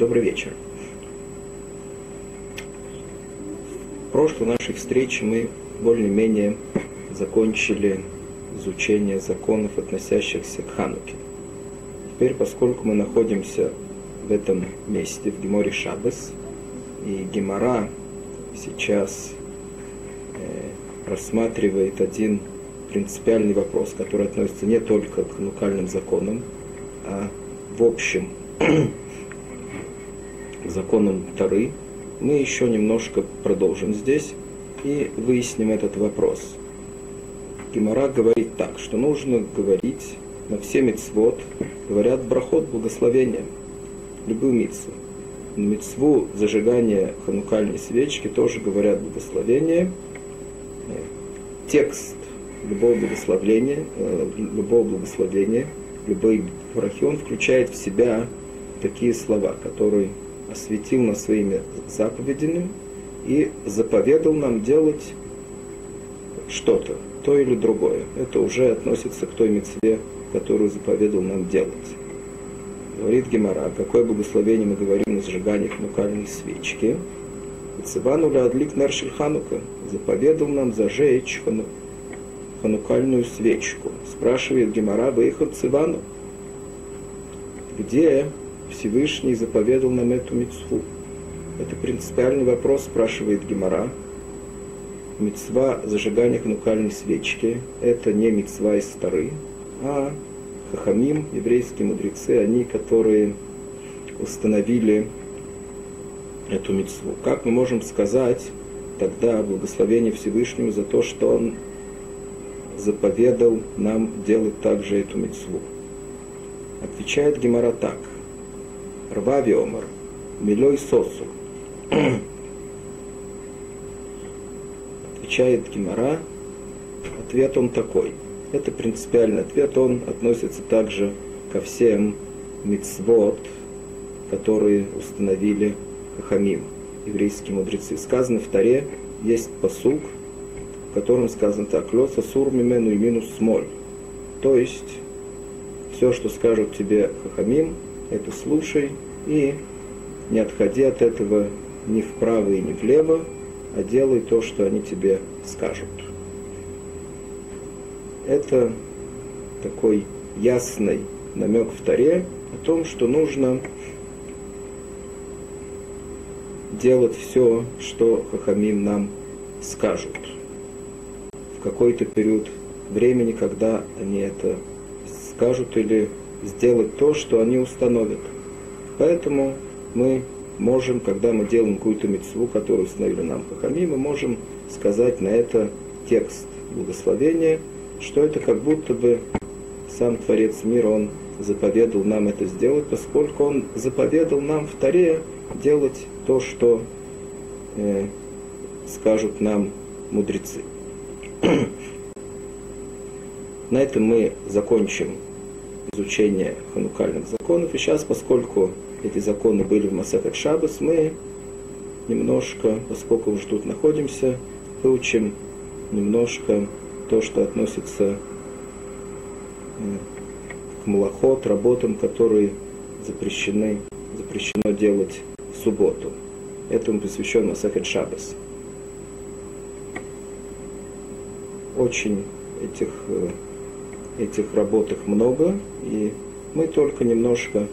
Добрый вечер. В прошлой нашей встрече мы более-менее закончили изучение законов, относящихся к Хануке. Теперь, поскольку мы находимся в этом месте, в Геморе Шабас, и Гемора сейчас э, рассматривает один принципиальный вопрос, который относится не только к нукальным законам, а в общем к законам Тары, мы еще немножко продолжим здесь и выясним этот вопрос. Гемора говорит так, что нужно говорить на все мецвод, говорят брахот благословения, любую митцву. На мецву зажигания ханукальной свечки тоже говорят благословение. Текст любого благословения, э, любого благословения, любой брахи, он включает в себя такие слова, которые осветил нас своими заповедями и заповедал нам делать что-то, то или другое. Это уже относится к той мецве, которую заповедал нам делать. Говорит Гемора, какое благословение мы говорим на сжиганиях нукальной свечки. Цивану адлик наршиль ханука заповедал нам зажечь хану, ханукальную свечку. Спрашивает Гемора, выехал Цивану, где Всевышний заповедал нам эту мецву? Это принципиальный вопрос, спрашивает Гемора. Мецва зажигания хнукальной свечки – это не мецва из Стары, а хахамим, еврейские мудрецы, они, которые установили эту мецву. Как мы можем сказать тогда благословение Всевышнему за то, что Он заповедал нам делать также эту мецву? Отвечает Гемора так. Рвави Омар, Милой Сосу. Отвечает Гимара, ответ он такой. Это принципиальный ответ, он относится также ко всем мицвод, которые установили Хахамим, еврейские мудрецы. Сказано в Таре, есть посук, в котором сказано так, «Лёса сур мимену и минус смоль». То есть, все, что скажут тебе Хахамим, это слушай и не отходи от этого ни вправо и ни влево, а делай то, что они тебе скажут. Это такой ясный намек в Таре о том, что нужно делать все, что Хахамим нам скажут. В какой-то период времени, когда они это скажут или сделать то, что они установят. Поэтому мы можем, когда мы делаем какую-то мецву, которую установили нам Хахами, мы можем сказать на это текст благословения, что это как будто бы сам Творец мира, он заповедал нам это сделать, поскольку он заповедал нам в Таре делать то, что э, скажут нам мудрецы. На этом мы закончим изучение ханукальных законов. И сейчас, поскольку эти законы были в Масахат Шабас, мы немножко, поскольку уже тут находимся, выучим немножко то, что относится э, к малоход, работам, которые запрещены, запрещено делать в субботу. Этому посвящен Масахет Шабас. Очень этих э, этих работ их много, и мы только немножко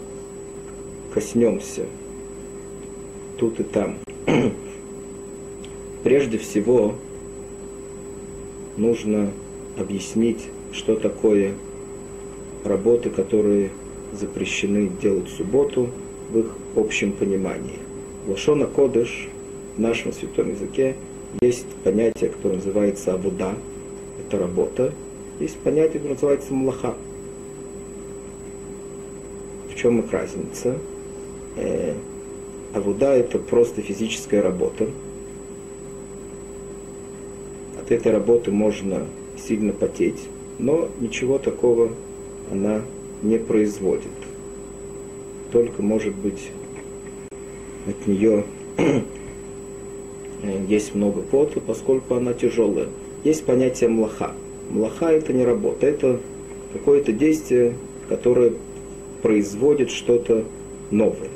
коснемся тут и там. Прежде всего, нужно объяснить, что такое работы, которые запрещены делать в субботу в их общем понимании. Лошона Кодыш в нашем святом языке есть понятие, которое называется абуда, это работа, есть понятие, которое называется млаха. В чем их разница? Э, авуда – это просто физическая работа. От этой работы можно сильно потеть, но ничего такого она не производит. Только, может быть, от нее есть много пота, поскольку она тяжелая. Есть понятие млаха – Млаха это не работа, это какое-то действие, которое производит что-то новое.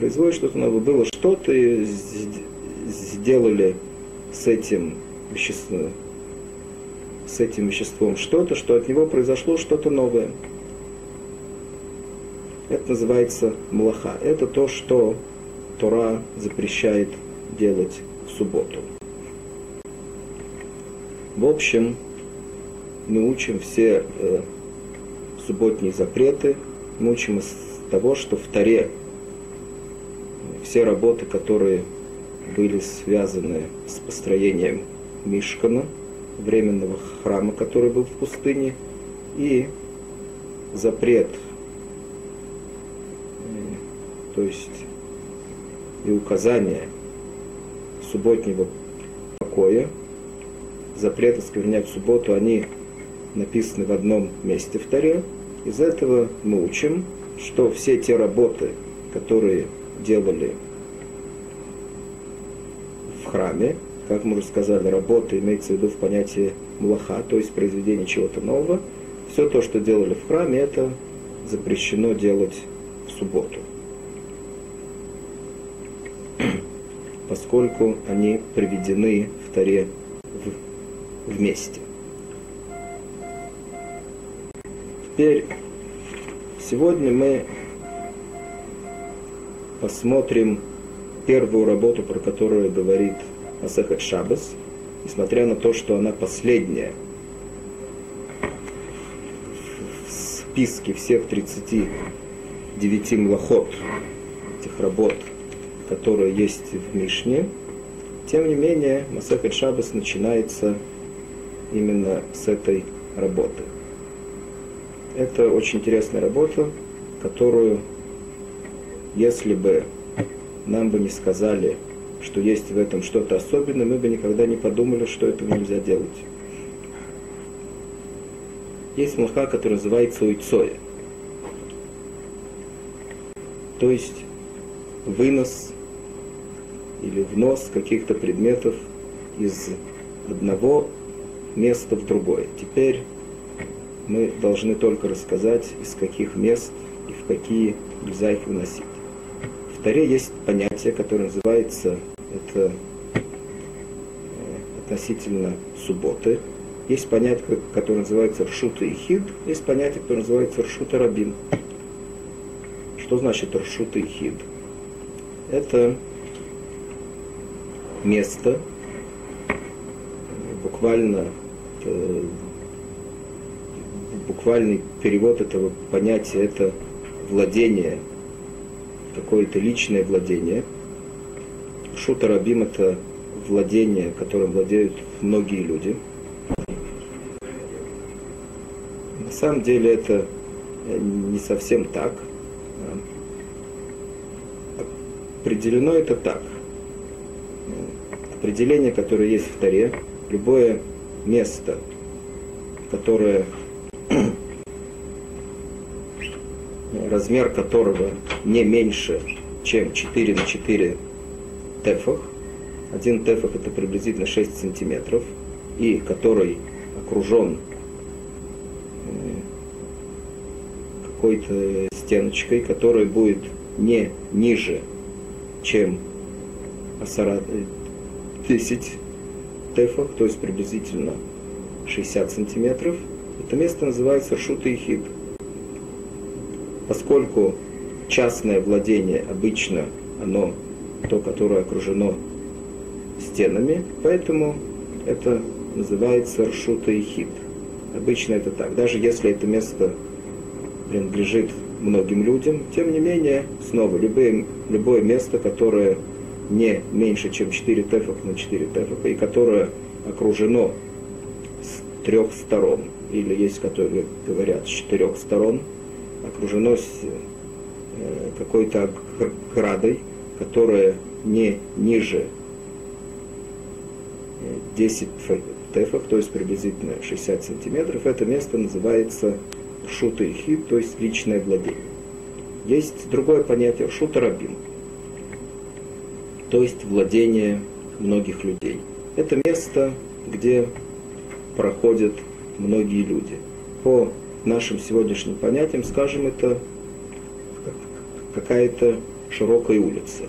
производит что-то новое. Было что-то, и сделали с этим веществом, с этим веществом что-то, что от него произошло что-то новое. Это называется млаха. Это то, что Тора запрещает делать в субботу. В общем, мы учим все э, субботние запреты, мы учим из того, что в Таре все работы, которые были связаны с построением Мишкана, временного храма, который был в пустыне, и запрет, э, то есть и указание субботнего покоя, запрет осквернять субботу, они написаны в одном месте в Таре. Из этого мы учим, что все те работы, которые делали в храме, как мы уже сказали, работа имеется в виду в понятии млаха, то есть произведение чего-то нового, все то, что делали в храме, это запрещено делать в субботу. Поскольку они приведены в Таре вместе. Теперь, сегодня мы посмотрим первую работу, про которую говорит Асахат Шабас, несмотря на то, что она последняя в списке всех 39 млахот, этих работ, которые есть в Мишне, тем не менее, Масахат Шабас начинается именно с этой работы. Это очень интересная работа, которую, если бы нам бы не сказали, что есть в этом что-то особенное, мы бы никогда не подумали, что этого нельзя делать. Есть млаха, который называется уйцоя. То есть вынос или внос каких-то предметов из одного места в другое. Теперь мы должны только рассказать, из каких мест и в какие нельзя их выносить. В Таре есть понятие, которое называется, это э, относительно субботы. Есть понятие, которое называется ршута и хид, есть понятие, которое называется ршута рабин. Что значит ршута и хид? Это место, буквально буквальный перевод этого понятия это владение, какое-то личное владение. Шута Рабим это владение, которым владеют многие люди. На самом деле это не совсем так. Определено это так. Определение, которое есть в Таре, любое место, которое размер которого не меньше, чем 4 на 4 тефах. Один тефах это приблизительно 6 сантиметров, и который окружен э, какой-то стеночкой, которая будет не ниже, чем 10 тефах, то есть приблизительно 60 сантиметров. Это место называется Шута и Хид. Поскольку частное владение обычно оно то, которое окружено стенами, поэтому это называется Ршута и Хид. Обычно это так. Даже если это место принадлежит многим людям, тем не менее, снова, любое, любое место, которое не меньше, чем 4 тефах на 4 тефаха, и которое окружено с трех сторон, или есть, которые говорят, с четырех сторон, окружено с э, какой-то оградой, которая не ниже 10 э, тефах, то есть приблизительно 60 сантиметров, это место называется шута хит, то есть личное владение. Есть другое понятие шута рабин, то есть владение многих людей. Это место, где проходят многие люди. По нашим сегодняшним понятиям, скажем, это какая-то широкой улицы,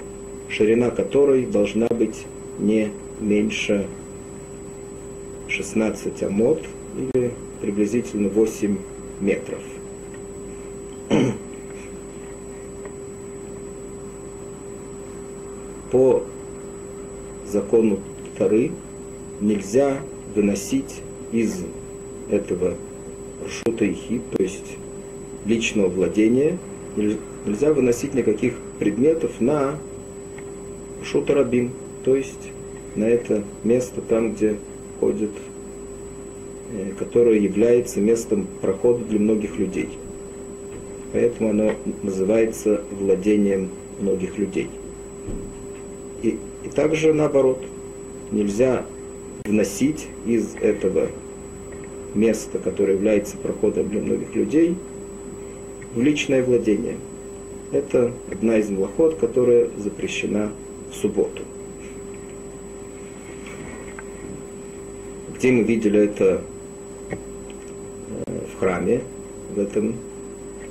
ширина которой должна быть не меньше 16 амод или приблизительно 8 метров. По закону Тары нельзя выносить из этого шута и хит, то есть личного владения, нельзя выносить никаких предметов на шутарабим, то есть на это место там, где ходит, э, которое является местом прохода для многих людей. Поэтому оно называется владением многих людей. И, и также наоборот, нельзя вносить из этого места, которое является проходом для многих людей, в личное владение. Это одна из млоход, которая запрещена в субботу. Где мы видели это э, в храме, в этом,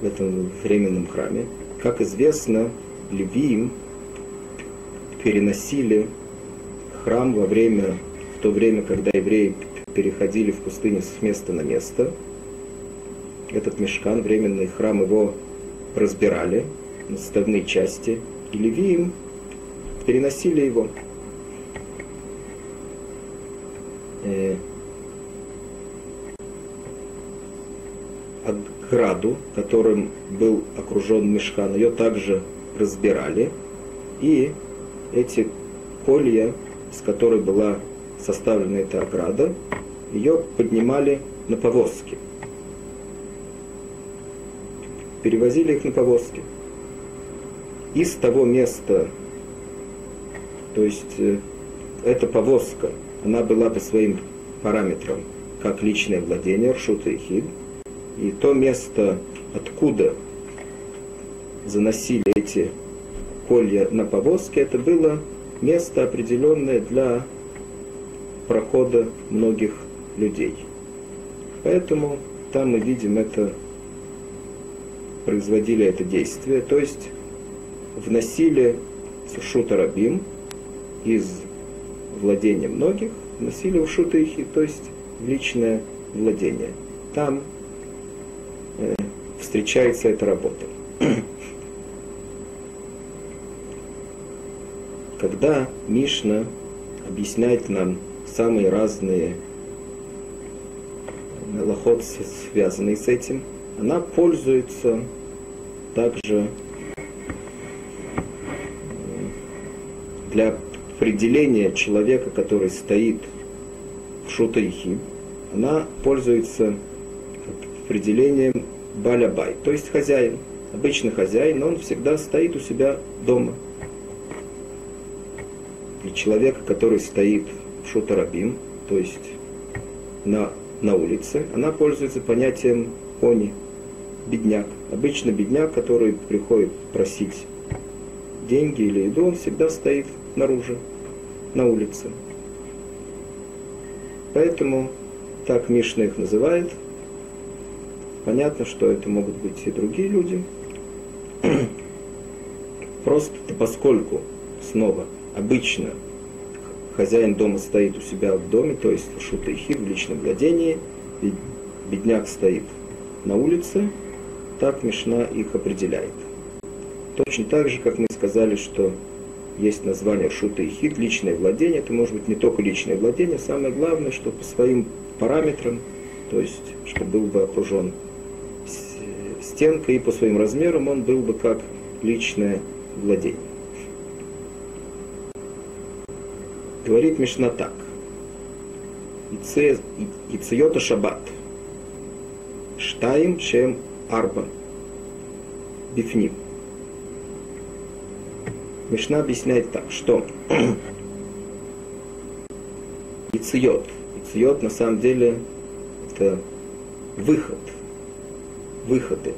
в этом временном храме. Как известно, левиим переносили храм во время, в то время, когда евреи переходили в пустыню с места на место. Этот мешкан, временный храм, его разбирали на составные части, и левиим переносили его. Э, ограду, которым был окружен мешкан, ее также разбирали, и эти колья, с которой была составлена эта ограда, ее поднимали на повозки. Перевозили их на повозки. Из того места, то есть э, эта повозка, она была по своим параметрам как личное владение, Ршута и Хид, и то место, откуда заносили эти колья на повозке, это было место определенное для прохода многих людей. Поэтому там мы видим это, производили это действие, то есть вносили шутарабим из владения многих, вносили в шутаихи, то есть в личное владение. Там э, встречается эта работа. Когда Мишна объясняет нам самые разные лохот, связанные с этим, она пользуется также для определения человека, который стоит в шутайхи, она пользуется определением балябай, то есть хозяин. Обычный хозяин, но он всегда стоит у себя дома. Для человека, который стоит в шутарабим, то есть на на улице, она пользуется понятием они, бедняк. Обычно бедняк, который приходит просить деньги или еду, он всегда стоит наружу, на улице. Поэтому так Мишна их называет. Понятно, что это могут быть и другие люди. Просто поскольку, снова, обычно хозяин дома стоит у себя в доме, то есть в шутайхи, в личном владении, бедняк стоит на улице, так Мишна их определяет. Точно так же, как мы сказали, что есть название шута и хит, личное владение, это может быть не только личное владение, самое главное, что по своим параметрам, то есть, что был бы окружен стенкой, и по своим размерам он был бы как личное владение. Говорит Мишна так. Ицейота шаббат. Штаим чем арба. Бифним. Мишна объясняет так, что Ициот. Ициот на самом деле это выход. Выходы.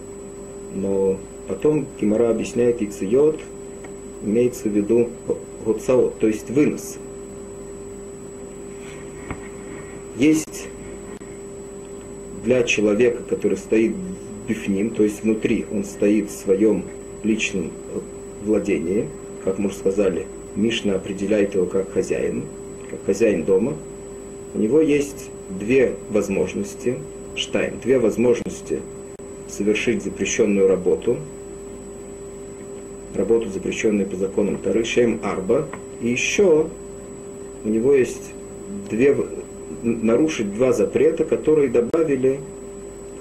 Но потом Кимара объясняет Ициот, имеется в виду Гоцаот, то есть вынос. Есть для человека, который стоит бифним, то есть внутри, он стоит в своем личном владении, как мы уже сказали, Мишна определяет его как хозяин, как хозяин дома, у него есть две возможности, штайм, две возможности совершить запрещенную работу, работу, запрещенную по законам Тары, Шем Арба, и еще у него есть две, нарушить два запрета, которые добавили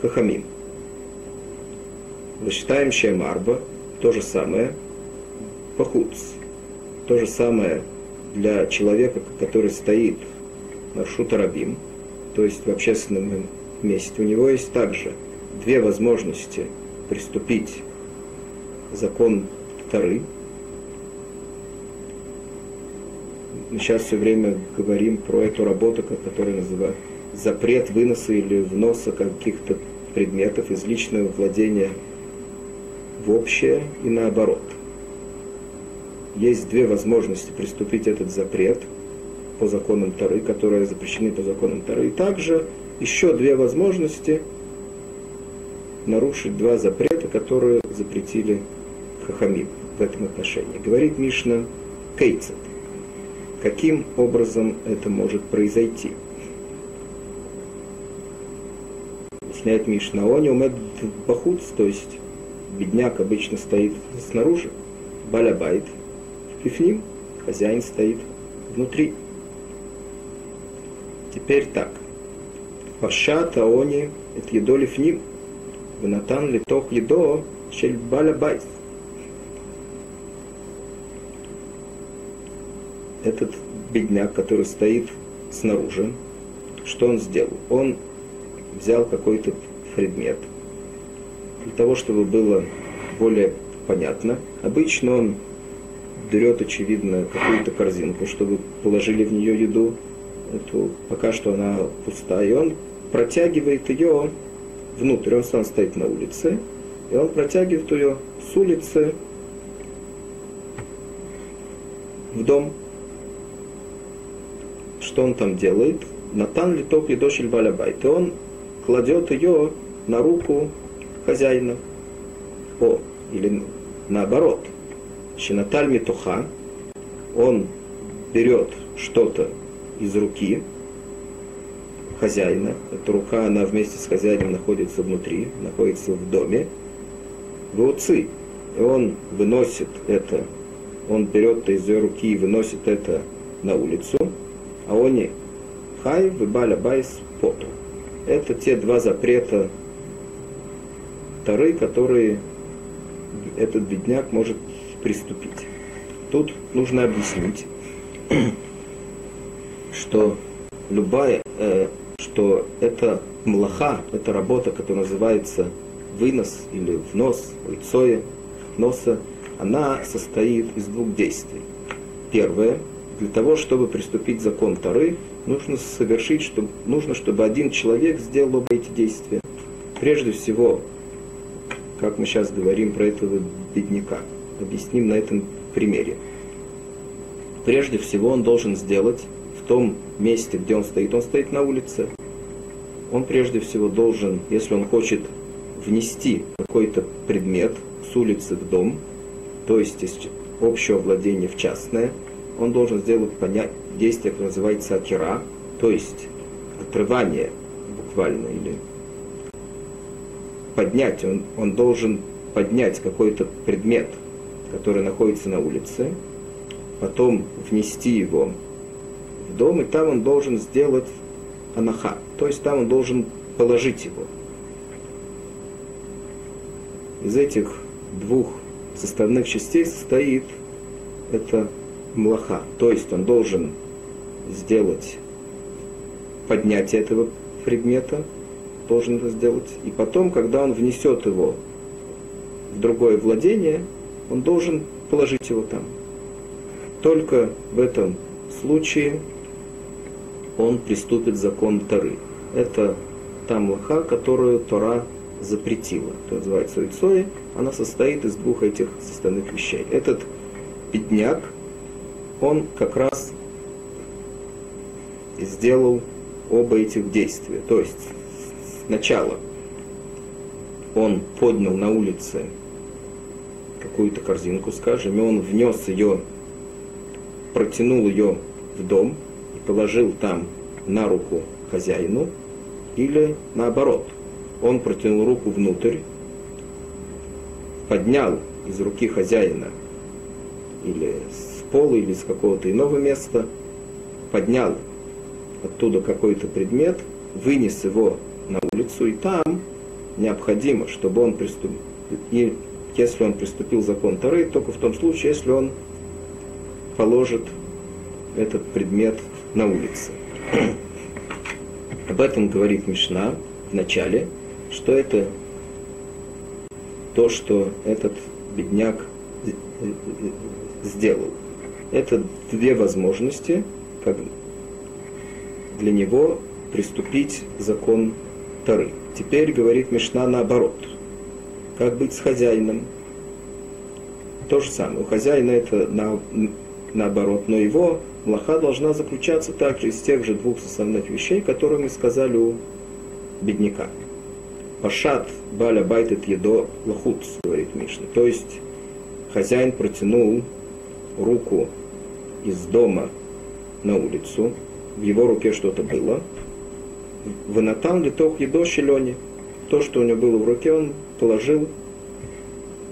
Хахамим. Высчитаем Шем Арба, то же самое, Пахуц, то же самое для человека, который стоит на Шутарабим, то есть в общественном месте. У него есть также две возможности приступить закон Тары. Мы сейчас все время говорим про эту работу, которая называется запрет выноса или вноса каких-то предметов из личного владения в общее и наоборот. Есть две возможности приступить этот запрет по законам Тары, которые запрещены по законам Тары. И также еще две возможности нарушить два запрета, которые запретили Хахамим в этом отношении. Говорит Мишна Кейцет. Каким образом это может произойти? Объясняет Мишна. Он умеет бахуц, то есть бедняк обычно стоит снаружи, балябайт, пифним, хозяин стоит внутри. Теперь так. Паша таони это едо лифним, внатан литох едо шель балябайт. Этот бедняк, который стоит снаружи, что он сделал? Он взял какой-то предмет – для того, чтобы было более понятно. Обычно он берет, очевидно, какую-то корзинку, чтобы положили в нее еду, эту, пока что она пустая, и он протягивает ее внутрь, он сам стоит на улице, и он протягивает ее с улицы в дом. Что он там делает? Натан литок и дошель балябайт. И он кладет ее на руку хозяина. О, или наоборот. Шинаталь Митуха, он берет что-то из руки хозяина. Эта рука, она вместе с хозяином находится внутри, находится в доме. Гауцы. И он выносит это, он берет это из ее руки и выносит это на улицу. А он не хай, выбаля байс, поту. Это те два запрета Тары, которые этот бедняк может приступить. Тут нужно объяснить, что любая, э, что это млаха, это работа, которая называется вынос или внос, лицое, носа, она состоит из двух действий. Первое, для того, чтобы приступить закон Тары, нужно совершить, чтобы, нужно, чтобы один человек сделал оба эти действия. Прежде всего, как мы сейчас говорим про этого бедняка. Объясним на этом примере. Прежде всего он должен сделать в том месте, где он стоит, он стоит на улице, он прежде всего должен, если он хочет внести какой-то предмет с улицы в дом, то есть из общего владения в частное, он должен сделать понять, действие, которое называется акира, то есть отрывание буквально или поднять, он, он должен поднять какой-то предмет, который находится на улице, потом внести его в дом, и там он должен сделать анаха, то есть там он должен положить его. Из этих двух составных частей состоит это млаха, то есть он должен сделать поднятие этого предмета, должен это сделать. И потом, когда он внесет его в другое владение, он должен положить его там. Только в этом случае он приступит закон Тары. Это та млаха, которую Тора запретила. Это называется Уицои. Она состоит из двух этих составных вещей. Этот бедняк, он как раз сделал оба этих действия. То есть Сначала он поднял на улице какую-то корзинку, скажем, и он внес ее, протянул ее в дом и положил там на руку хозяину, или наоборот, он протянул руку внутрь, поднял из руки хозяина или с пола, или с какого-то иного места, поднял оттуда какой-то предмет, вынес его на улицу, и там необходимо, чтобы он приступил, и если он приступил закон Тары, только в том случае, если он положит этот предмет на улице. Об этом говорит Мишна в начале, что это то, что этот бедняк сделал. Это две возможности, как для него приступить закон Тары. Теперь говорит Мишна наоборот. Как быть с хозяином? То же самое. У хозяина это на, наоборот, но его млаха должна заключаться также из тех же двух основных вещей, которые мы сказали у бедняка. Пашат баля байтет едо лахуц, говорит Мишна. То есть хозяин протянул руку из дома на улицу, в его руке что-то было. Ванатан литох едо щелени. То, что у него было в руке, он положил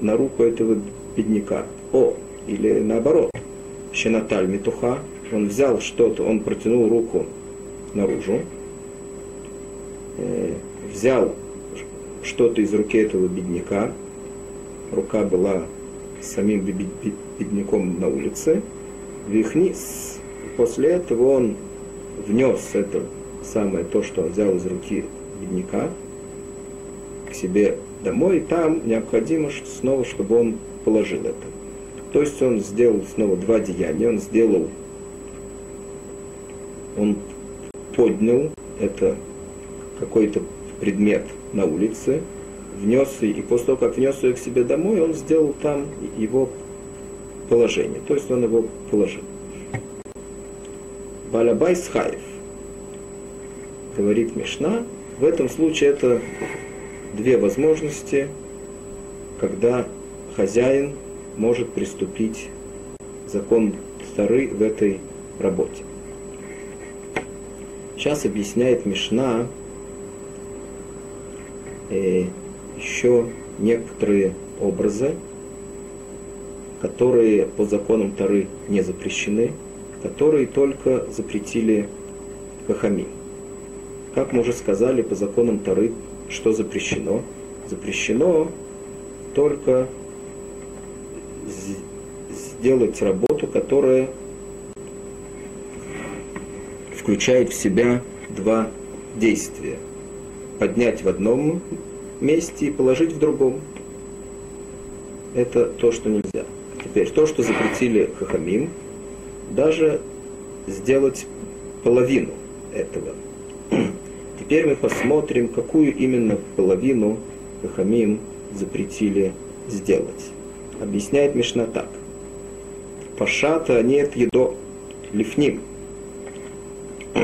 на руку этого бедняка. О, или наоборот, щенаталь метуха, он взял что-то, он протянул руку наружу, э, взял что-то из руки этого бедняка, рука была самим бедняком на улице, вихнис. После этого он внес это самое то, что он взял из руки бедняка, к себе домой, и там необходимо снова, чтобы он положил это. То есть он сделал снова два деяния, он сделал, он поднял это какой-то предмет на улице, внес и после того, как внес ее к себе домой, он сделал там его положение. То есть он его положил. Балабай Схаев, говорит Мишна, в этом случае это две возможности, когда хозяин может приступить закон Тары в этой работе. Сейчас объясняет Мишна, э, еще некоторые образы, которые по законам Тары не запрещены, которые только запретили Хахами. Как мы уже сказали, по законам Тары, что запрещено? Запрещено только сделать работу, которая включает в себя два действия. Поднять в одном месте и положить в другом. Это то, что нельзя. Теперь, то, что запретили Хахамим, даже сделать половину этого. Теперь мы посмотрим, какую именно половину Хахамим запретили сделать. Объясняет Мишна так. Пашата нет едо лифним.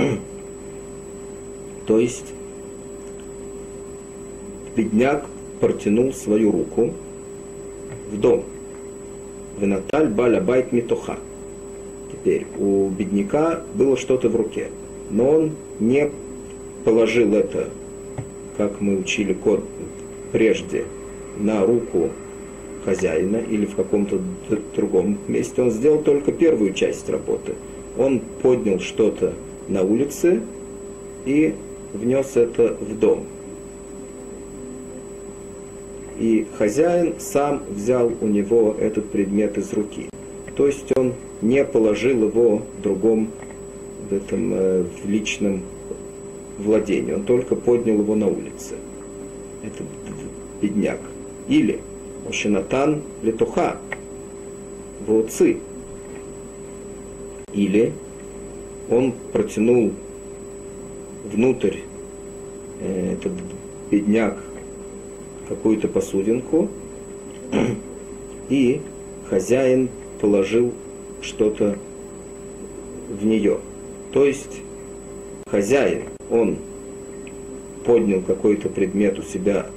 То есть бедняк протянул свою руку в дом. Венаталь баля байт митоха. Теперь у бедняка было что-то в руке, но он не положил это, как мы учили код прежде, на руку хозяина или в каком-то другом месте. Он сделал только первую часть работы. Он поднял что-то на улице и внес это в дом и хозяин сам взял у него этот предмет из руки. То есть он не положил его другом, в этом э, в личном владении, он только поднял его на улице. Это бедняк. Или Ошинатан Летуха, Вуци. Или он протянул внутрь э, этот бедняк какую-то посудинку, и хозяин положил что-то в нее. То есть хозяин, он поднял какой-то предмет у себя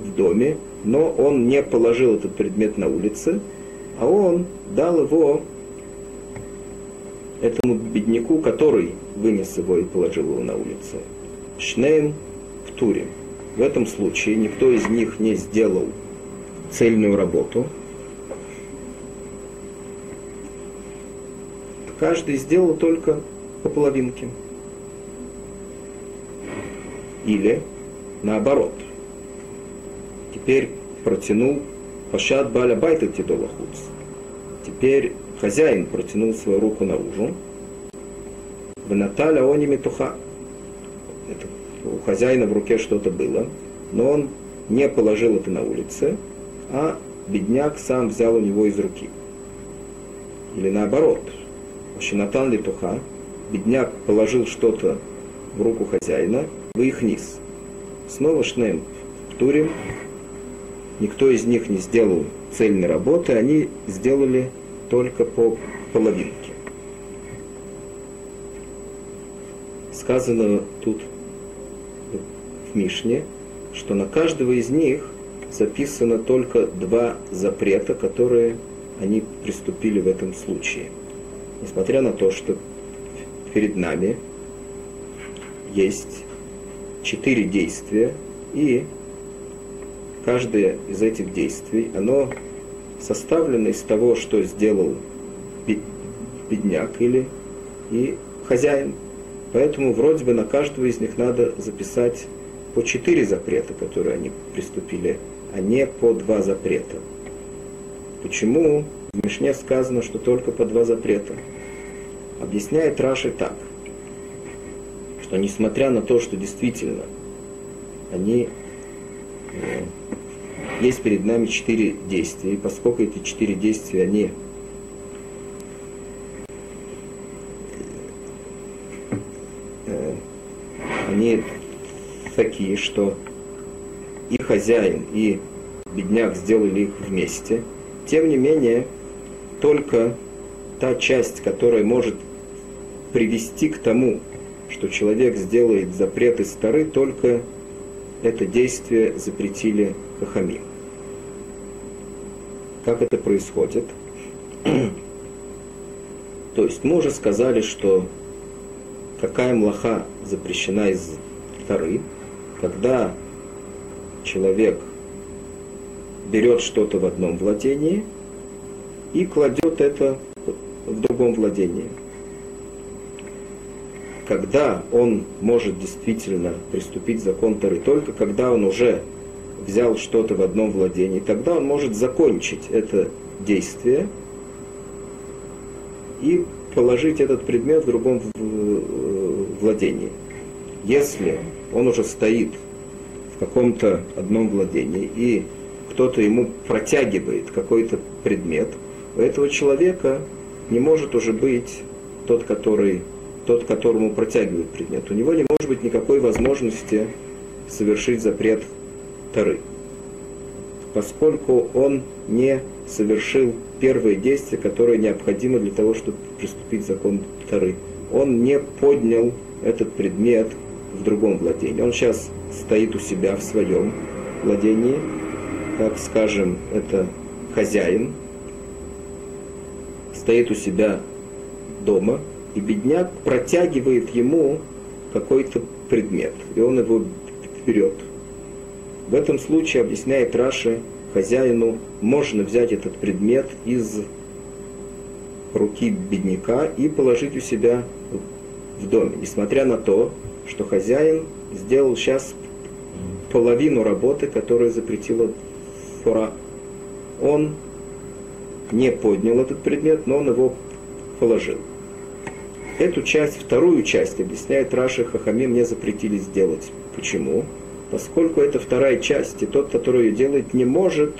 в доме, но он не положил этот предмет на улице, а он дал его этому бедняку, который вынес его и положил его на улицу. Шнейм Птурим. В этом случае никто из них не сделал цельную работу. Каждый сделал только по половинке. Или наоборот. Теперь протянул Пашат Баля Байта Тидолахуц. Теперь хозяин протянул свою руку наружу. Наталя они метуха. У хозяина в руке что-то было, но он не положил это на улице, а бедняк сам взял у него из руки. Или наоборот, Шинатан Литуха, бедняк положил что-то в руку хозяина, в их низ. Снова Шнем Турим, никто из них не сделал цельной работы, они сделали только по половинке. Сказано тут Мишне, что на каждого из них записано только два запрета, которые они приступили в этом случае. Несмотря на то, что перед нами есть четыре действия, и каждое из этих действий, оно составлено из того, что сделал бедняк или и хозяин. Поэтому вроде бы на каждого из них надо записать по четыре запрета, которые они приступили, а не по два запрета. Почему в Мишне сказано, что только по два запрета? Объясняет Раши так, что несмотря на то, что действительно они э, есть перед нами четыре действия, и поскольку эти четыре действия, они э, они такие, что и хозяин, и бедняк сделали их вместе. Тем не менее, только та часть, которая может привести к тому, что человек сделает запреты стары, только это действие запретили Хахамим. Как это происходит? То есть мы уже сказали, что какая млаха запрещена из Тары, когда человек берет что-то в одном владении и кладет это в другом владении. Когда он может действительно приступить закон Тары, только когда он уже взял что-то в одном владении, тогда он может закончить это действие и положить этот предмет в другом владении. Если он уже стоит в каком-то одном владении, и кто-то ему протягивает какой-то предмет, у этого человека не может уже быть тот, который, тот, которому протягивают предмет. У него не может быть никакой возможности совершить запрет Тары, поскольку он не совершил первое действие, которое необходимо для того, чтобы приступить к закону Тары. Он не поднял этот предмет в другом владении. Он сейчас стоит у себя в своем владении, как скажем, это хозяин, стоит у себя дома, и бедняк протягивает ему какой-то предмет, и он его берет. В этом случае, объясняет Раши, хозяину можно взять этот предмет из руки бедняка и положить у себя в доме, несмотря на то, что хозяин сделал сейчас половину работы, которую запретила Фора. Он не поднял этот предмет, но он его положил. Эту часть, вторую часть, объясняет Раши, Хахамим не запретили сделать. Почему? Поскольку это вторая часть, и тот, который ее делает, не может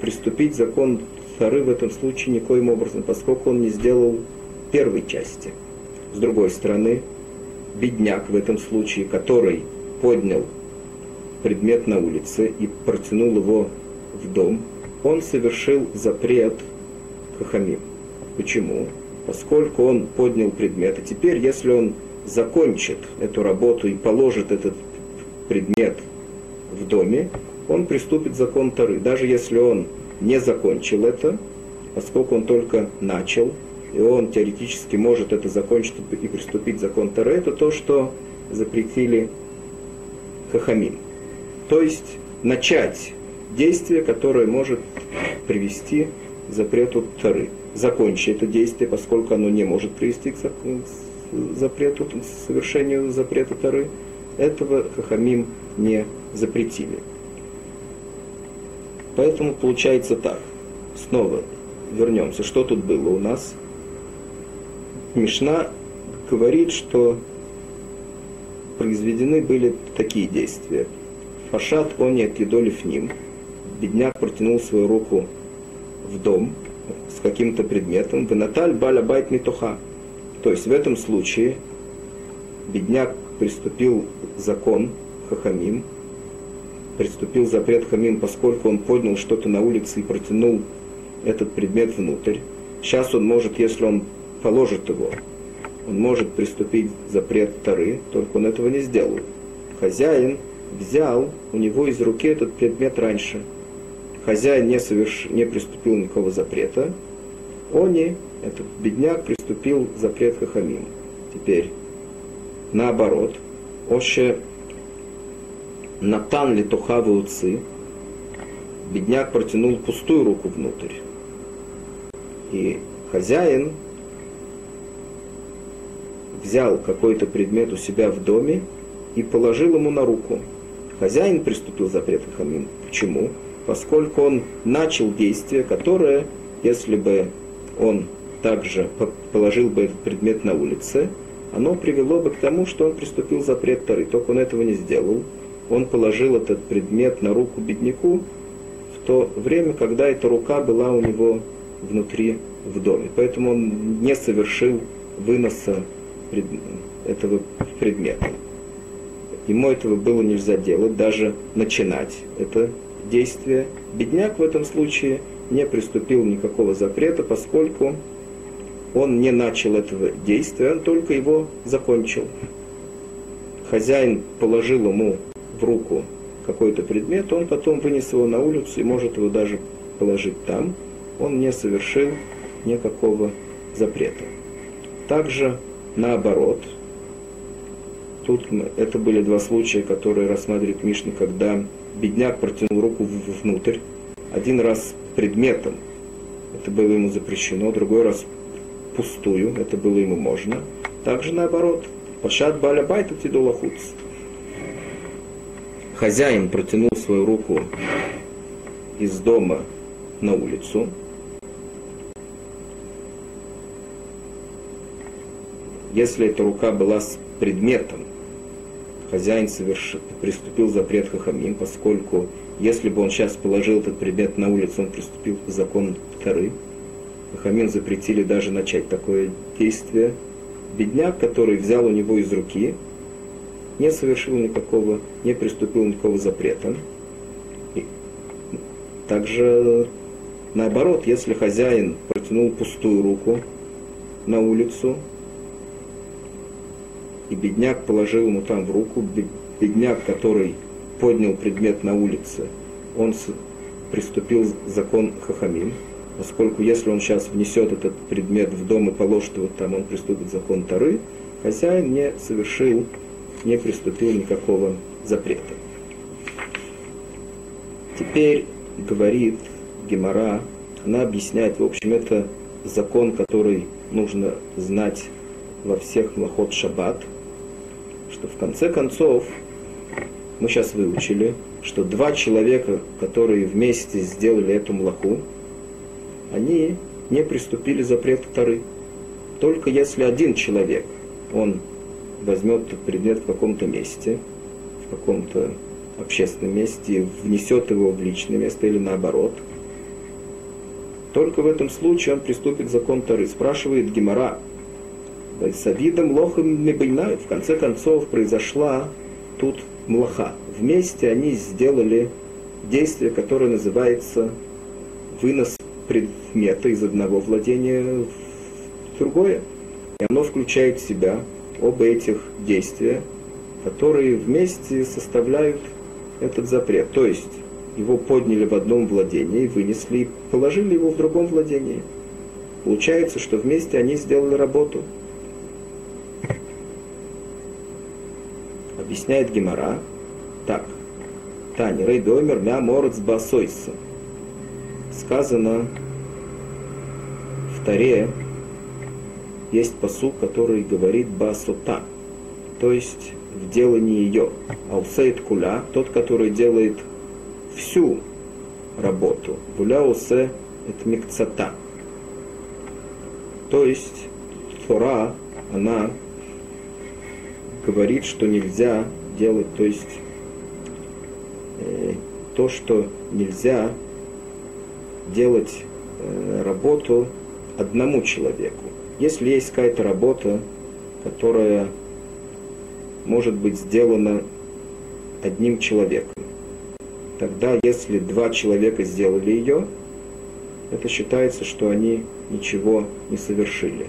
приступить закон Фары в этом случае никоим образом, поскольку он не сделал первой части. С другой стороны, бедняк в этом случае, который поднял предмет на улице и протянул его в дом, он совершил запрет Хахамим. Почему? Поскольку он поднял предмет, и теперь, если он закончит эту работу и положит этот предмет в доме, он приступит закон Тары. Даже если он не закончил это, поскольку он только начал, и он теоретически может это закончить и приступить закон Тары, это то, что запретили Хахамим. То есть начать действие, которое может привести к запрету Тары. Закончить это действие, поскольку оно не может привести к запрету, к совершению запрета Тары, этого Хахамим не запретили. Поэтому получается так. Снова вернемся. Что тут было у нас? Мишна говорит, что произведены были такие действия. Фашат они от едолев ним. Бедняк протянул свою руку в дом с каким-то предметом. Венаталь баля байт митоха. То есть в этом случае бедняк приступил закон Хахамим, приступил запрет Хамим, поскольку он поднял что-то на улице и протянул этот предмет внутрь. Сейчас он может, если он положит его, он может приступить запрет Тары, только он этого не сделал. Хозяин взял у него из руки этот предмет раньше. Хозяин не, соверш... не приступил никакого запрета. Они, этот бедняк, приступил запрет Хахамим. Теперь, наоборот, Още Натан ли тухавы уцы, бедняк протянул пустую руку внутрь. И хозяин взял какой-то предмет у себя в доме и положил ему на руку. Хозяин приступил запрет хамим. Почему? Поскольку он начал действие, которое, если бы он также положил бы этот предмет на улице, оно привело бы к тому, что он приступил запрет Тары. Только он этого не сделал он положил этот предмет на руку бедняку в то время, когда эта рука была у него внутри в доме. Поэтому он не совершил выноса этого предмета. Ему этого было нельзя делать, даже начинать это действие. Бедняк в этом случае не приступил никакого запрета, поскольку он не начал этого действия, он только его закончил. Хозяин положил ему в руку какой-то предмет, он потом вынес его на улицу и может его даже положить там. Он не совершил никакого запрета. Также наоборот, тут это были два случая, которые рассматривает Мишна, когда бедняк протянул руку внутрь, один раз предметом, это было ему запрещено, другой раз пустую, это было ему можно. Также наоборот, пашат баля байта тидолахуц хозяин протянул свою руку из дома на улицу, если эта рука была с предметом, хозяин соверш... приступил запрет хахамим, поскольку если бы он сейчас положил этот предмет на улицу, он приступил к закону Тары. Хахамим запретили даже начать такое действие. Бедняк, который взял у него из руки, не совершил никакого, не приступил никакого запрета. И также наоборот, если хозяин протянул пустую руку на улицу, и бедняк положил ему там в руку, бедняк, который поднял предмет на улице, он приступил закон Хахамим, поскольку если он сейчас внесет этот предмет в дом и положит его там, он приступит закон Тары, хозяин не совершил не приступил никакого запрета. Теперь говорит Гемора, она объясняет, в общем, это закон, который нужно знать во всех млахот шаббат, что в конце концов мы сейчас выучили, что два человека, которые вместе сделали эту млаху, они не приступили запрет Тары. Только если один человек, он возьмет предмет в каком-то месте, в каком-то общественном месте, внесет его в личное место или наоборот. Только в этом случае он приступит к закон Тары. Спрашивает Гемора, Савидом лохом не больна. В конце концов произошла тут млаха. Вместе они сделали действие, которое называется вынос предмета из одного владения в другое. И оно включает в себя оба этих действия, которые вместе составляют этот запрет. То есть его подняли в одном владении, вынесли и положили его в другом владении. Получается, что вместе они сделали работу. Объясняет Гемора так. Тани, рей домер мя морец басойса. Сказано в Таре, есть посуд, который говорит басота, то есть в делании ее. Аусейт куля, тот, который делает всю работу. Гуля усе это микцата. То есть Тора, она говорит, что нельзя делать, то есть э, то, что нельзя делать э, работу одному человеку. Если есть какая-то работа, которая может быть сделана одним человеком, тогда если два человека сделали ее, это считается, что они ничего не совершили.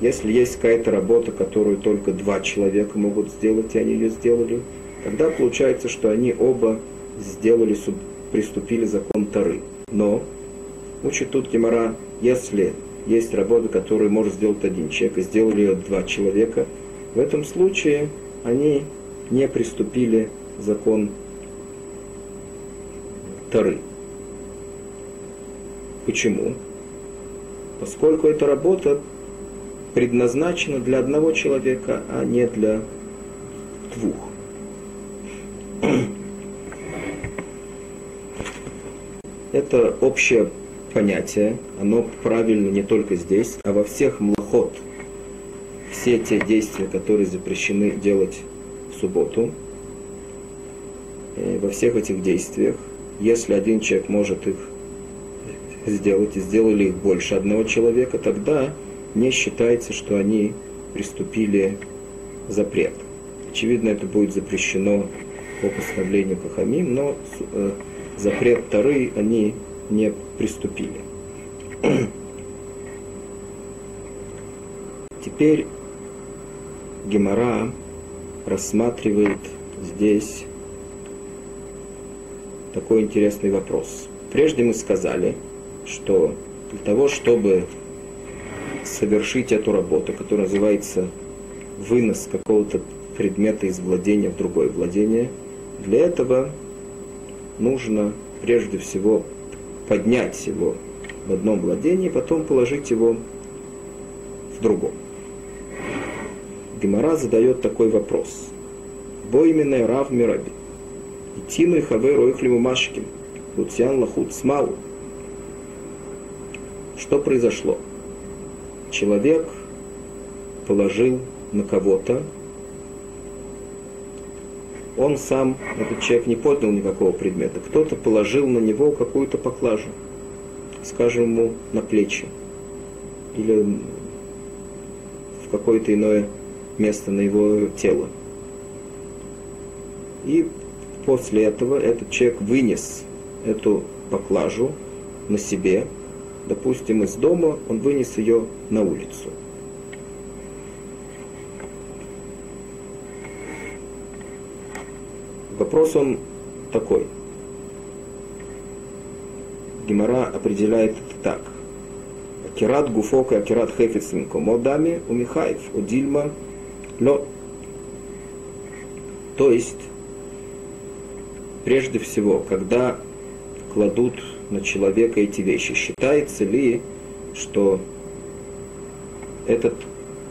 Если есть какая-то работа, которую только два человека могут сделать, и они ее сделали, тогда получается, что они оба сделали, приступили закон Тары. Но, учит тут Гемора, если есть работа, которую может сделать один человек, и сделали ее два человека, в этом случае они не приступили закон Тары. Почему? Поскольку эта работа предназначена для одного человека, а не для двух. Это общее понятие, оно правильно не только здесь, а во всех млахот. Все те действия, которые запрещены делать в субботу, во всех этих действиях, если один человек может их сделать, и сделали их больше одного человека, тогда не считается, что они приступили запрет. Очевидно, это будет запрещено по постановлению Хахамим, но э, запрет Тары они не приступили. Теперь Гемора рассматривает здесь такой интересный вопрос. Прежде мы сказали, что для того, чтобы совершить эту работу, которая называется вынос какого-то предмета из владения в другое владение, для этого нужно прежде всего поднять его в одном владении, потом положить его в другом. Гемора задает такой вопрос. Бо именно Рав Мираби. Тину и Хаве Роихлему Машким. Луциан Лахут Смалу. Что произошло? Человек положил на кого-то, он сам, этот человек не поднял никакого предмета, кто-то положил на него какую-то поклажу, скажем ему на плечи или в какое-то иное место на его тело. И после этого этот человек вынес эту поклажу на себе, допустим, из дома, он вынес ее на улицу. Вопрос он такой. Гемора определяет так. Акират гуфок и акират хефец модами у Дильма ло. То есть, прежде всего, когда кладут на человека эти вещи, считается ли, что этот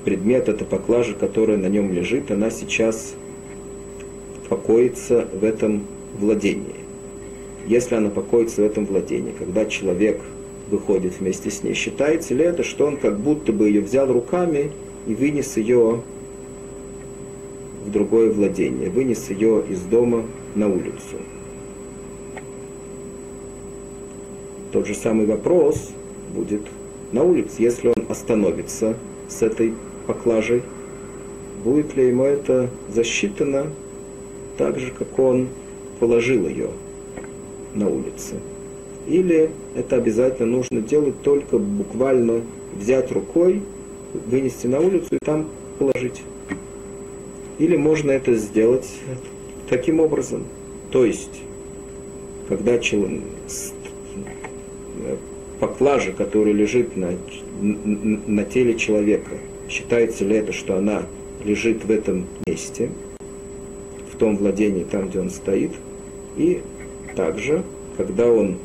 предмет, эта поклажа, которая на нем лежит, она сейчас покоится в этом владении. Если она покоится в этом владении, когда человек выходит вместе с ней, считается ли это, что он как будто бы ее взял руками и вынес ее в другое владение, вынес ее из дома на улицу. Тот же самый вопрос будет на улице. Если он остановится с этой поклажей, будет ли ему это засчитано так же, как он положил ее на улице. Или это обязательно нужно делать только буквально взять рукой, вынести на улицу и там положить. Или можно это сделать таким образом. То есть когда человек, поклажа, которая лежит на, на теле человека, считается ли это, что она лежит в этом месте, в том владении, там, где он стоит, и также, когда он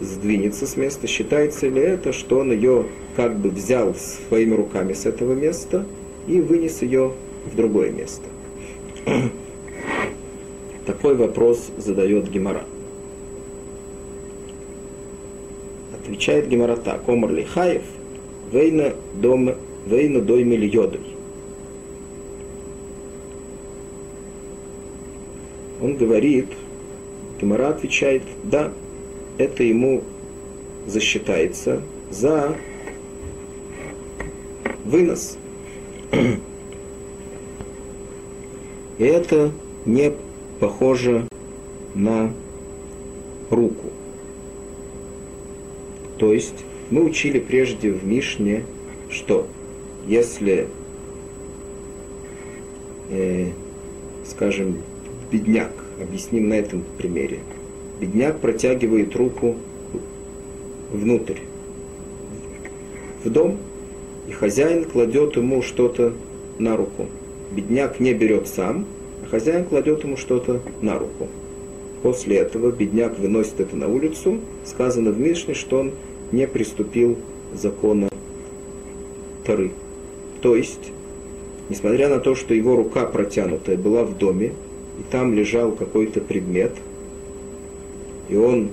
сдвинется с места, считается ли это, что он ее как бы взял своими руками с этого места и вынес ее в другое место. Такой вопрос задает Гемора. Отвечает Гемора так. Омар Лихаев, вейна, дом, вейна доймель йодой. Он говорит, Гемора отвечает, да, это ему засчитается за вынос. И это не похоже на руку. То есть мы учили прежде в Мишне, что если, э, скажем, бедняк, объясним на этом примере, бедняк протягивает руку внутрь, в дом, и хозяин кладет ему что-то на руку. Бедняк не берет сам, а хозяин кладет ему что-то на руку. После этого бедняк выносит это на улицу. Сказано в Мишне, что он не приступил закона Тары. То есть, несмотря на то, что его рука протянутая была в доме, и там лежал какой-то предмет, и он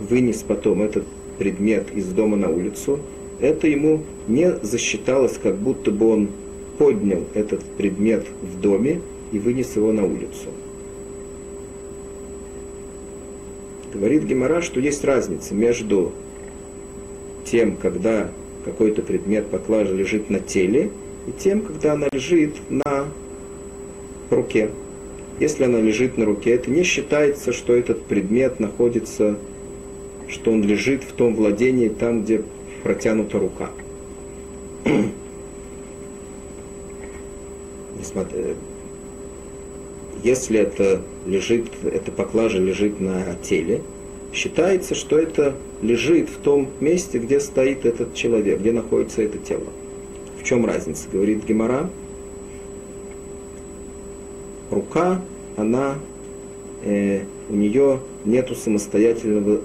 вынес потом этот предмет из дома на улицу, это ему не засчиталось, как будто бы он поднял этот предмет в доме и вынес его на улицу. Говорит Гемора, что есть разница между тем, когда какой-то предмет поклажа лежит на теле, и тем, когда она лежит на руке. Если она лежит на руке, это не считается, что этот предмет находится, что он лежит в том владении, там, где протянута рука. Если это лежит, эта поклажа лежит на теле, считается, что это лежит в том месте, где стоит этот человек, где находится это тело. В чем разница? Говорит Гемора. Рука, она, э, у нее нету самостоятельного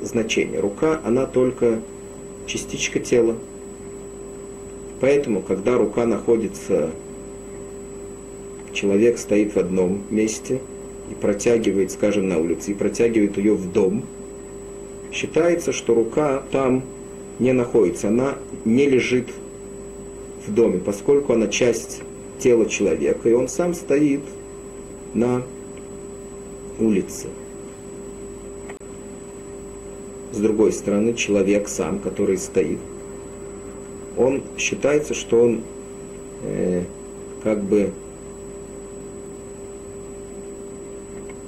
значения. Рука, она только частичка тела. Поэтому, когда рука находится, человек стоит в одном месте и протягивает, скажем, на улице, и протягивает ее в дом, считается, что рука там не находится, она не лежит в доме, поскольку она часть тела человека, и он сам стоит на улице. С другой стороны, человек сам, который стоит, он считается, что он э, как бы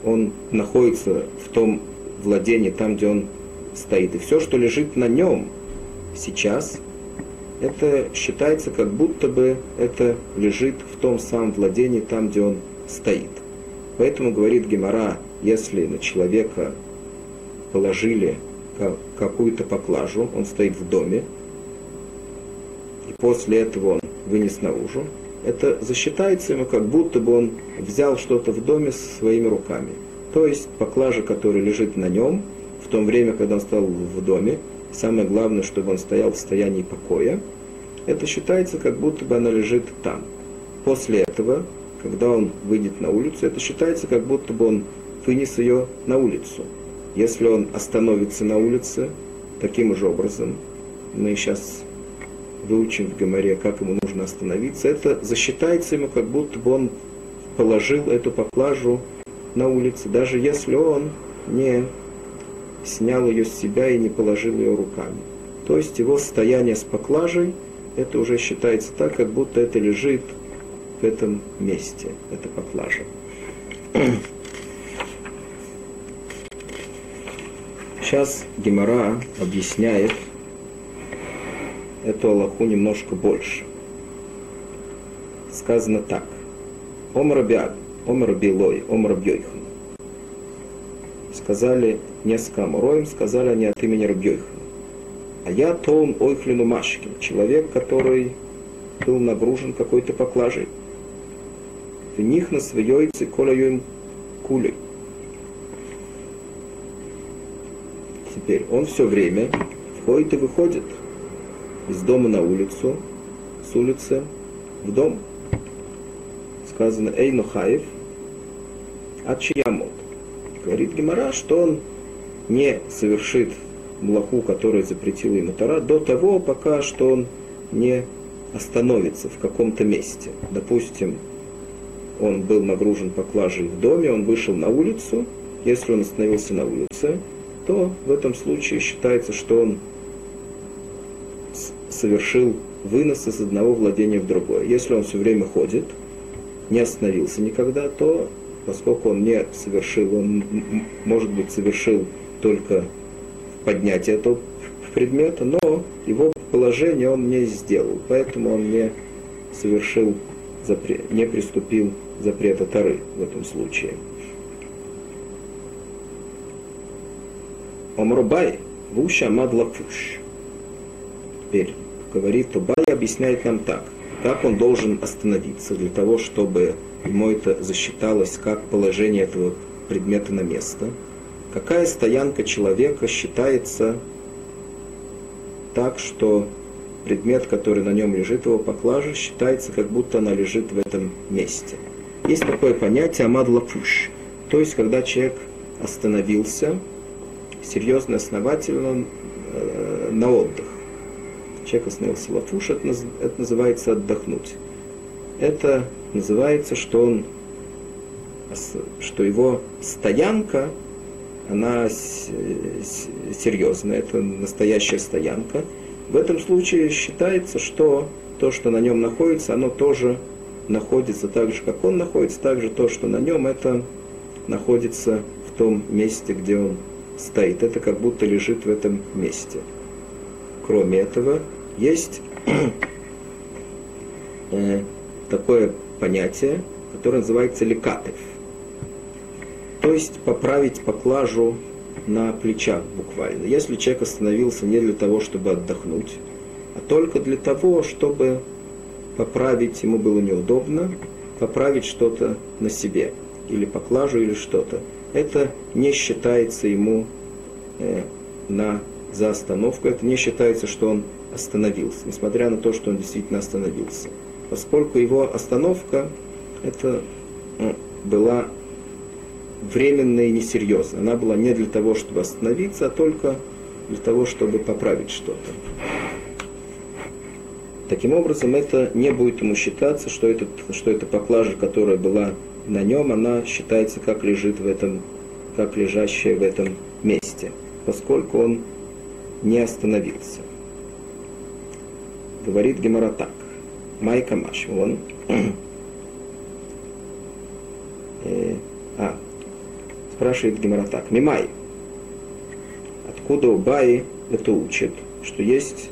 он находится в том владении, там, где он стоит. И все, что лежит на нем сейчас, это считается, как будто бы это лежит в том самом владении, там, где он стоит. Поэтому говорит Гемора, если на человека положили какую-то поклажу, он стоит в доме, и после этого он вынес наружу, это засчитается ему, как будто бы он взял что-то в доме своими руками. То есть поклажа, которая лежит на нем, в то время, когда он стал в доме, самое главное, чтобы он стоял в состоянии покоя, это считается, как будто бы она лежит там. После этого, когда он выйдет на улицу, это считается, как будто бы он вынес ее на улицу. Если он остановится на улице, таким же образом, мы сейчас выучим в Гамаре, как ему нужно остановиться, это засчитается ему, как будто бы он положил эту поклажу на улице, даже если он не снял ее с себя и не положил ее руками. То есть его стояние с поклажей, это уже считается так, как будто это лежит в этом месте, эта поклажа. Сейчас Гемора объясняет эту Аллаху немножко больше. Сказано так. Омар Биад, Омар Билой, Омар Бьойхан. сказали несколько амуроим, сказали они от имени Рабьёйхана. А я Том Ойхлину Машкин, человек, который был нагружен какой-то поклажей. В них на своей циколя кулей. Теперь он все время входит и выходит из дома на улицу, с улицы в дом. Сказано Эйнухаев от Чиямот. Говорит Гемора, что он не совершит млаху, которую запретила ему Тара, до того, пока что он не остановится в каком-то месте. Допустим, он был нагружен поклажей в доме, он вышел на улицу. Если он остановился на улице, то в этом случае считается, что он совершил вынос из одного владения в другое. Если он все время ходит, не остановился никогда, то поскольку он не совершил, он, может быть, совершил только поднятие этого предмета, но его положение он не сделал, поэтому он не совершил, запрет, не приступил запрета Тары в этом случае. Омрубай, вуша мадлафуш. Теперь говорит Тубай, объясняет нам так. Как он должен остановиться для того, чтобы ему это засчиталось как положение этого предмета на место. Какая стоянка человека считается так, что предмет, который на нем лежит, его поклажа, считается, как будто она лежит в этом месте. Есть такое понятие амад лапуш, то есть когда человек остановился серьезно, основательно э, на отдых. Человек остановился лапуш, это, это называется отдохнуть. Это называется, что он, что его стоянка, она серьезная, это настоящая стоянка. В этом случае считается, что то, что на нем находится, оно тоже находится так же, как он находится, также то, что на нем, это находится в том месте, где он стоит. Это как будто лежит в этом месте. Кроме этого, есть э, такое понятие, которое называется лекатев. То есть поправить поклажу на плечах буквально. Если человек остановился не для того, чтобы отдохнуть, а только для того, чтобы поправить, ему было неудобно, поправить что-то на себе, или поклажу, или что-то. Это не считается ему э, на, за остановку, это не считается, что он остановился, несмотря на то, что он действительно остановился поскольку его остановка это была временная и несерьезная. Она была не для того, чтобы остановиться, а только для того, чтобы поправить что-то. Таким образом, это не будет ему считаться, что, этот, что эта поклажа, которая была на нем, она считается как лежит в этом, как лежащая в этом месте, поскольку он не остановился. Говорит Гемора так. Майка Маш. Он. э, а, спрашивает Гемора так. Мимай. Откуда у Баи это учит? Что есть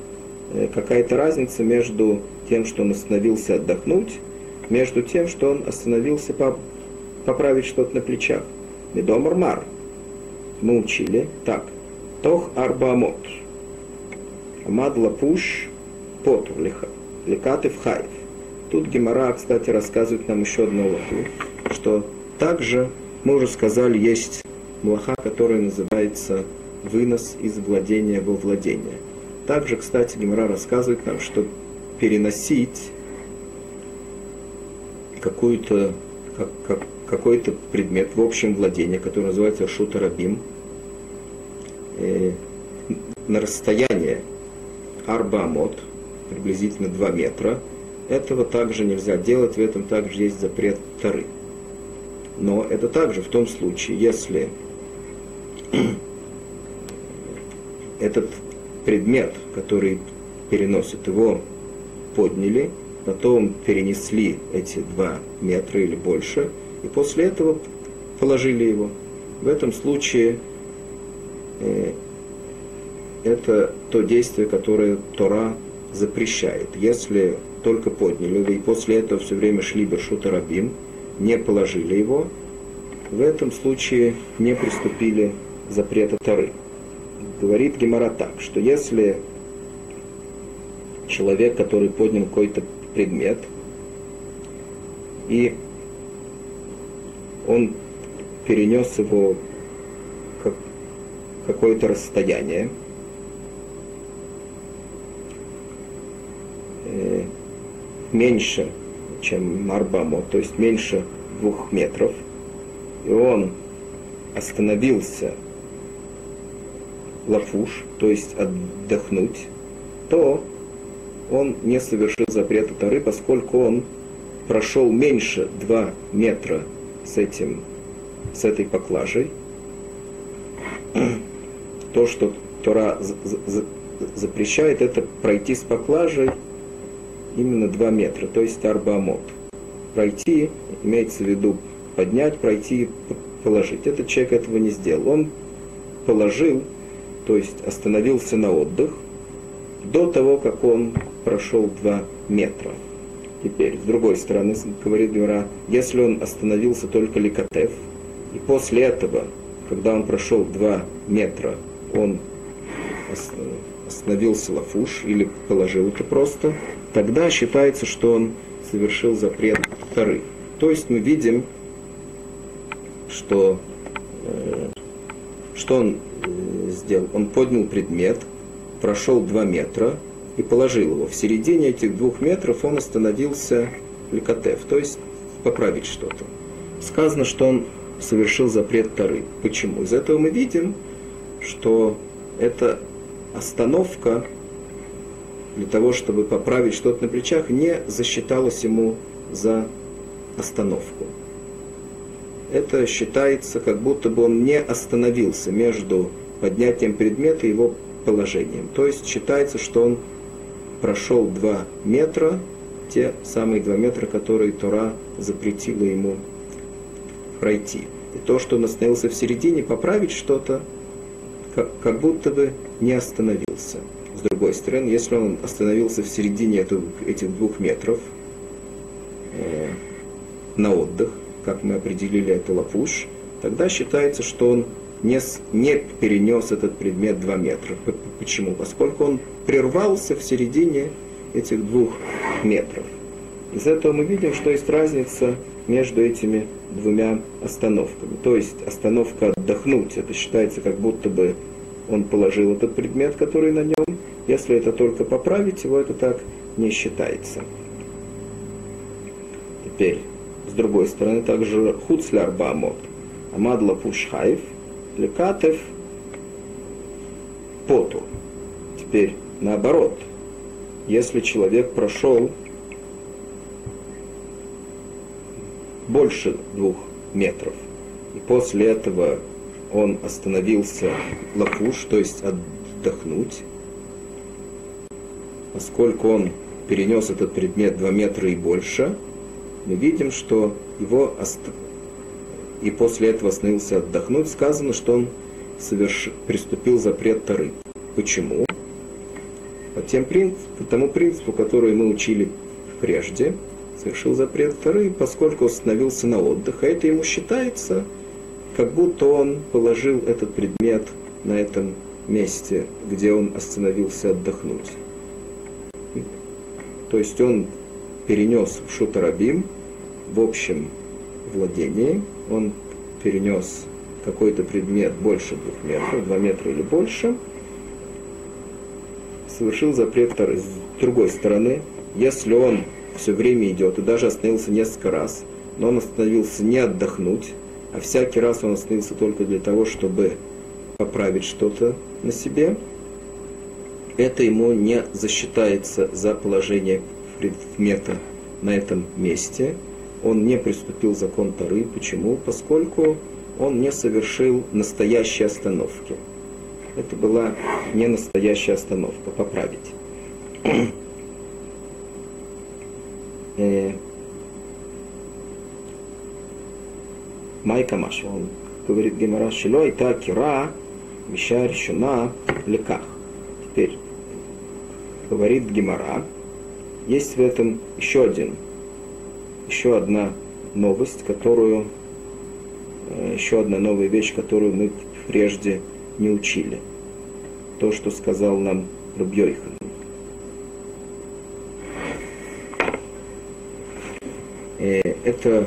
э, какая-то разница между тем, что он остановился отдохнуть, между тем, что он остановился по, поправить что-то на плечах. Медом Мар. Мы учили так. Тох Арбамот. Амад Лапуш Потурлиха. Лекатев Хайф. Тут Гемора, кстати, рассказывает нам еще одну лоху, что также, мы уже сказали, есть млаха, которая называется вынос из владения во владение. Также, кстати, Гемора рассказывает нам, что переносить какую-то как, как, какой-то предмет в общем владении, который называется шутарабим, э, на расстояние арбамот, приблизительно 2 метра. Этого также нельзя делать, в этом также есть запрет Тары. Но это также в том случае, если этот предмет, который переносит его, подняли, потом перенесли эти два метра или больше, и после этого положили его. В этом случае э, это то действие, которое Тора запрещает. Если только подняли и после этого все время шли Бершут Рабим, не положили его, в этом случае не приступили запрета Тары. Говорит Гемора так, что если человек, который поднял какой-то предмет, и он перенес его как какое-то расстояние, э, меньше, чем Марбамо, то есть меньше двух метров, и он остановился лафуш, то есть отдохнуть, то он не совершил запрета Тары, поскольку он прошел меньше 2 метра с, этим, с этой поклажей. То, что Тора запрещает, это пройти с поклажей именно 2 метра, то есть арбамот. Пройти, имеется в виду поднять, пройти и положить. Этот человек этого не сделал. Он положил, то есть остановился на отдых, до того, как он прошел 2 метра. Теперь, с другой стороны, говорит Гюра, если он остановился только ликотев, и после этого, когда он прошел 2 метра, он остановился лафуш или положил это просто, тогда считается, что он совершил запрет Тары. То есть мы видим, что, э, что он э, сделал. Он поднял предмет, прошел 2 метра и положил его. В середине этих двух метров он остановился ликотев, то есть поправить что-то. Сказано, что он совершил запрет Тары. Почему? Из этого мы видим, что эта остановка для того, чтобы поправить что-то на плечах, не засчиталось ему за остановку. Это считается, как будто бы он не остановился между поднятием предмета и его положением. То есть считается, что он прошел два метра, те самые два метра, которые Тора запретила ему пройти. И то, что он остановился в середине, поправить что-то, как, как будто бы не остановился. С другой стороны, если он остановился в середине эту, этих двух метров э, на отдых, как мы определили это лапуш, тогда считается, что он не, не перенес этот предмет 2 метра. Почему? Поскольку он прервался в середине этих двух метров. Из этого мы видим, что есть разница между этими двумя остановками. То есть остановка отдохнуть, это считается как будто бы он положил этот предмет, который на нем. Если это только поправить его, это так не считается. Теперь, с другой стороны, также хуцляр баамот. Амадла пушхаев – лекатев поту. Теперь наоборот, если человек прошел больше двух метров, и после этого он остановился лапуш, то есть отдохнуть, поскольку он перенес этот предмет 2 метра и больше, мы видим, что его и после этого остановился отдохнуть, сказано, что он соверш... приступил запрет Тары. Почему? По, тем принцип... по тому принципу, который мы учили прежде, совершил запрет Тары, поскольку остановился на отдых, а это ему считается, как будто он положил этот предмет на этом месте, где он остановился отдохнуть. То есть он перенес в Шутарабим в общем владении, он перенес какой-то предмет больше двух метров, два метра или больше, совершил запрет. С другой стороны, если он все время идет и даже остановился несколько раз, но он остановился не отдохнуть, а всякий раз он остановился только для того, чтобы поправить что-то на себе, это ему не засчитается за положение предмета на этом месте, он не приступил закон Тары. Почему? Поскольку он не совершил настоящей остановки. Это была не настоящая остановка, поправить. Э, Майка Маша, он говорит Гемора Шилой, та кира, веща решена леках. Говорит Гемора, есть в этом еще один еще одна новость, которую, э, еще одна новая вещь, которую мы прежде не учили. То, что сказал нам Рубьёйхан. Э, это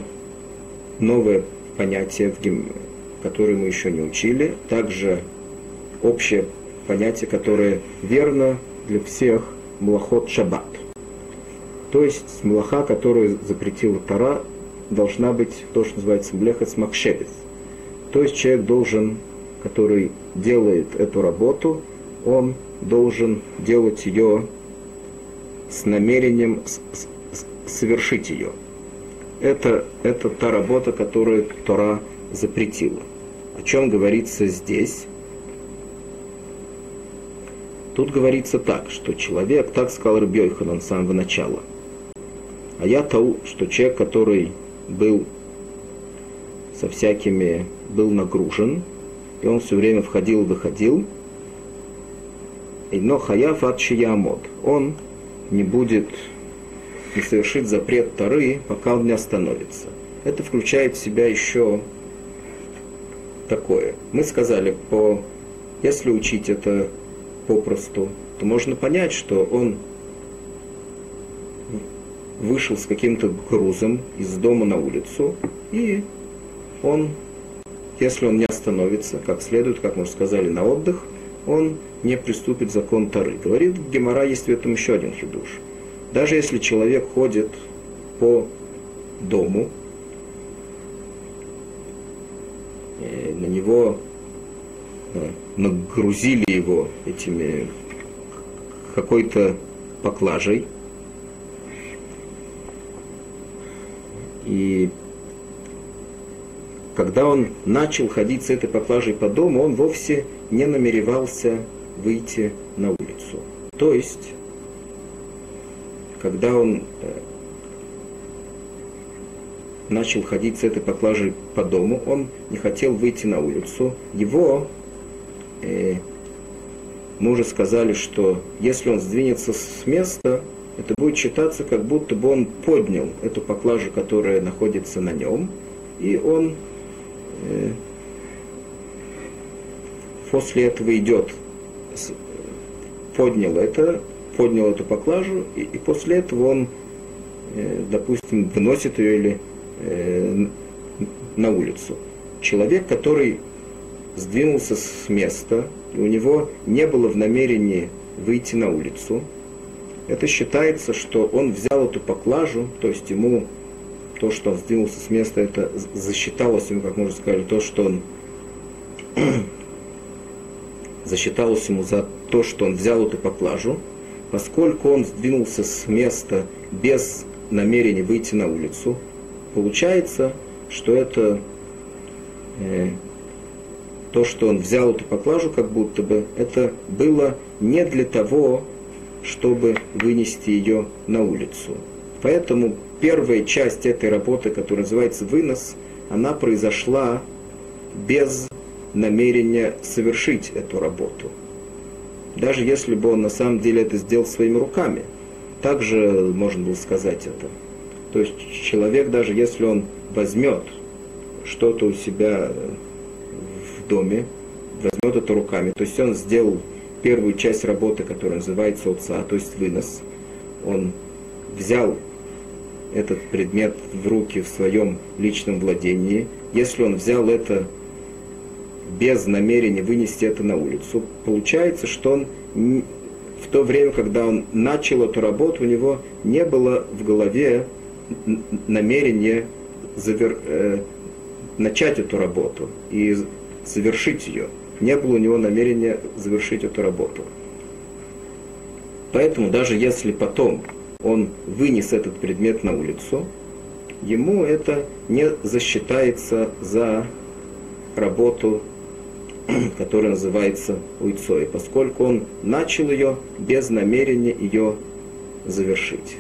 новое понятие, которое мы еще не учили. Также общее понятие, которое верно для всех млахот шаббат. То есть млаха, которую запретила Тара, должна быть то, что называется млехас макшевец. То есть человек должен, который делает эту работу, он должен делать ее с намерением совершить ее. Это, это та работа, которую Тора запретила. О чем говорится здесь? Тут говорится так, что человек, так сказал Рабьёйханан с самого начала. А я тау, что человек, который был со всякими, был нагружен, и он все время входил и выходил, но хаяф от он не будет не совершит запрет Тары, пока он не остановится. Это включает в себя еще такое. Мы сказали, по, если учить это попросту, то можно понять, что он вышел с каким-то грузом из дома на улицу, и он, если он не остановится как следует, как мы уже сказали, на отдых, он не приступит закон Тары. Говорит Гемора, есть в этом еще один хидуш. Даже если человек ходит по дому, на него э, нагрузили его этими какой-то поклажей. И когда он начал ходить с этой поклажей по дому, он вовсе не намеревался выйти на улицу. То есть, когда он э, начал ходить с этой поклажей по дому, он не хотел выйти на улицу. Его мы уже сказали, что если он сдвинется с места, это будет считаться, как будто бы он поднял эту поклажу, которая находится на нем, и он э, после этого идет, поднял это, поднял эту поклажу, и, и после этого он, э, допустим, выносит ее или э, на улицу. Человек, который сдвинулся с места, и у него не было в намерении выйти на улицу, это считается, что он взял эту поклажу, то есть ему то, что он сдвинулся с места, это засчиталось ему, как мы уже сказали, то, что он засчиталось ему за то, что он взял эту поклажу, поскольку он сдвинулся с места без намерения выйти на улицу, получается, что это э, то, что он взял эту поклажу, как будто бы, это было не для того, чтобы вынести ее на улицу. Поэтому первая часть этой работы, которая называется вынос, она произошла без намерения совершить эту работу. Даже если бы он на самом деле это сделал своими руками, также можно было сказать это. То есть человек, даже если он возьмет что-то у себя доме, возьмет это руками. То есть он сделал первую часть работы, которая называется отца, то есть вынос. Он взял этот предмет в руки в своем личном владении. Если он взял это без намерения вынести это на улицу, получается, что он в то время, когда он начал эту работу, у него не было в голове намерения завер, э, начать эту работу и завершить ее. Не было у него намерения завершить эту работу. Поэтому даже если потом он вынес этот предмет на улицу, ему это не засчитается за работу, которая называется уйцой, поскольку он начал ее без намерения ее завершить.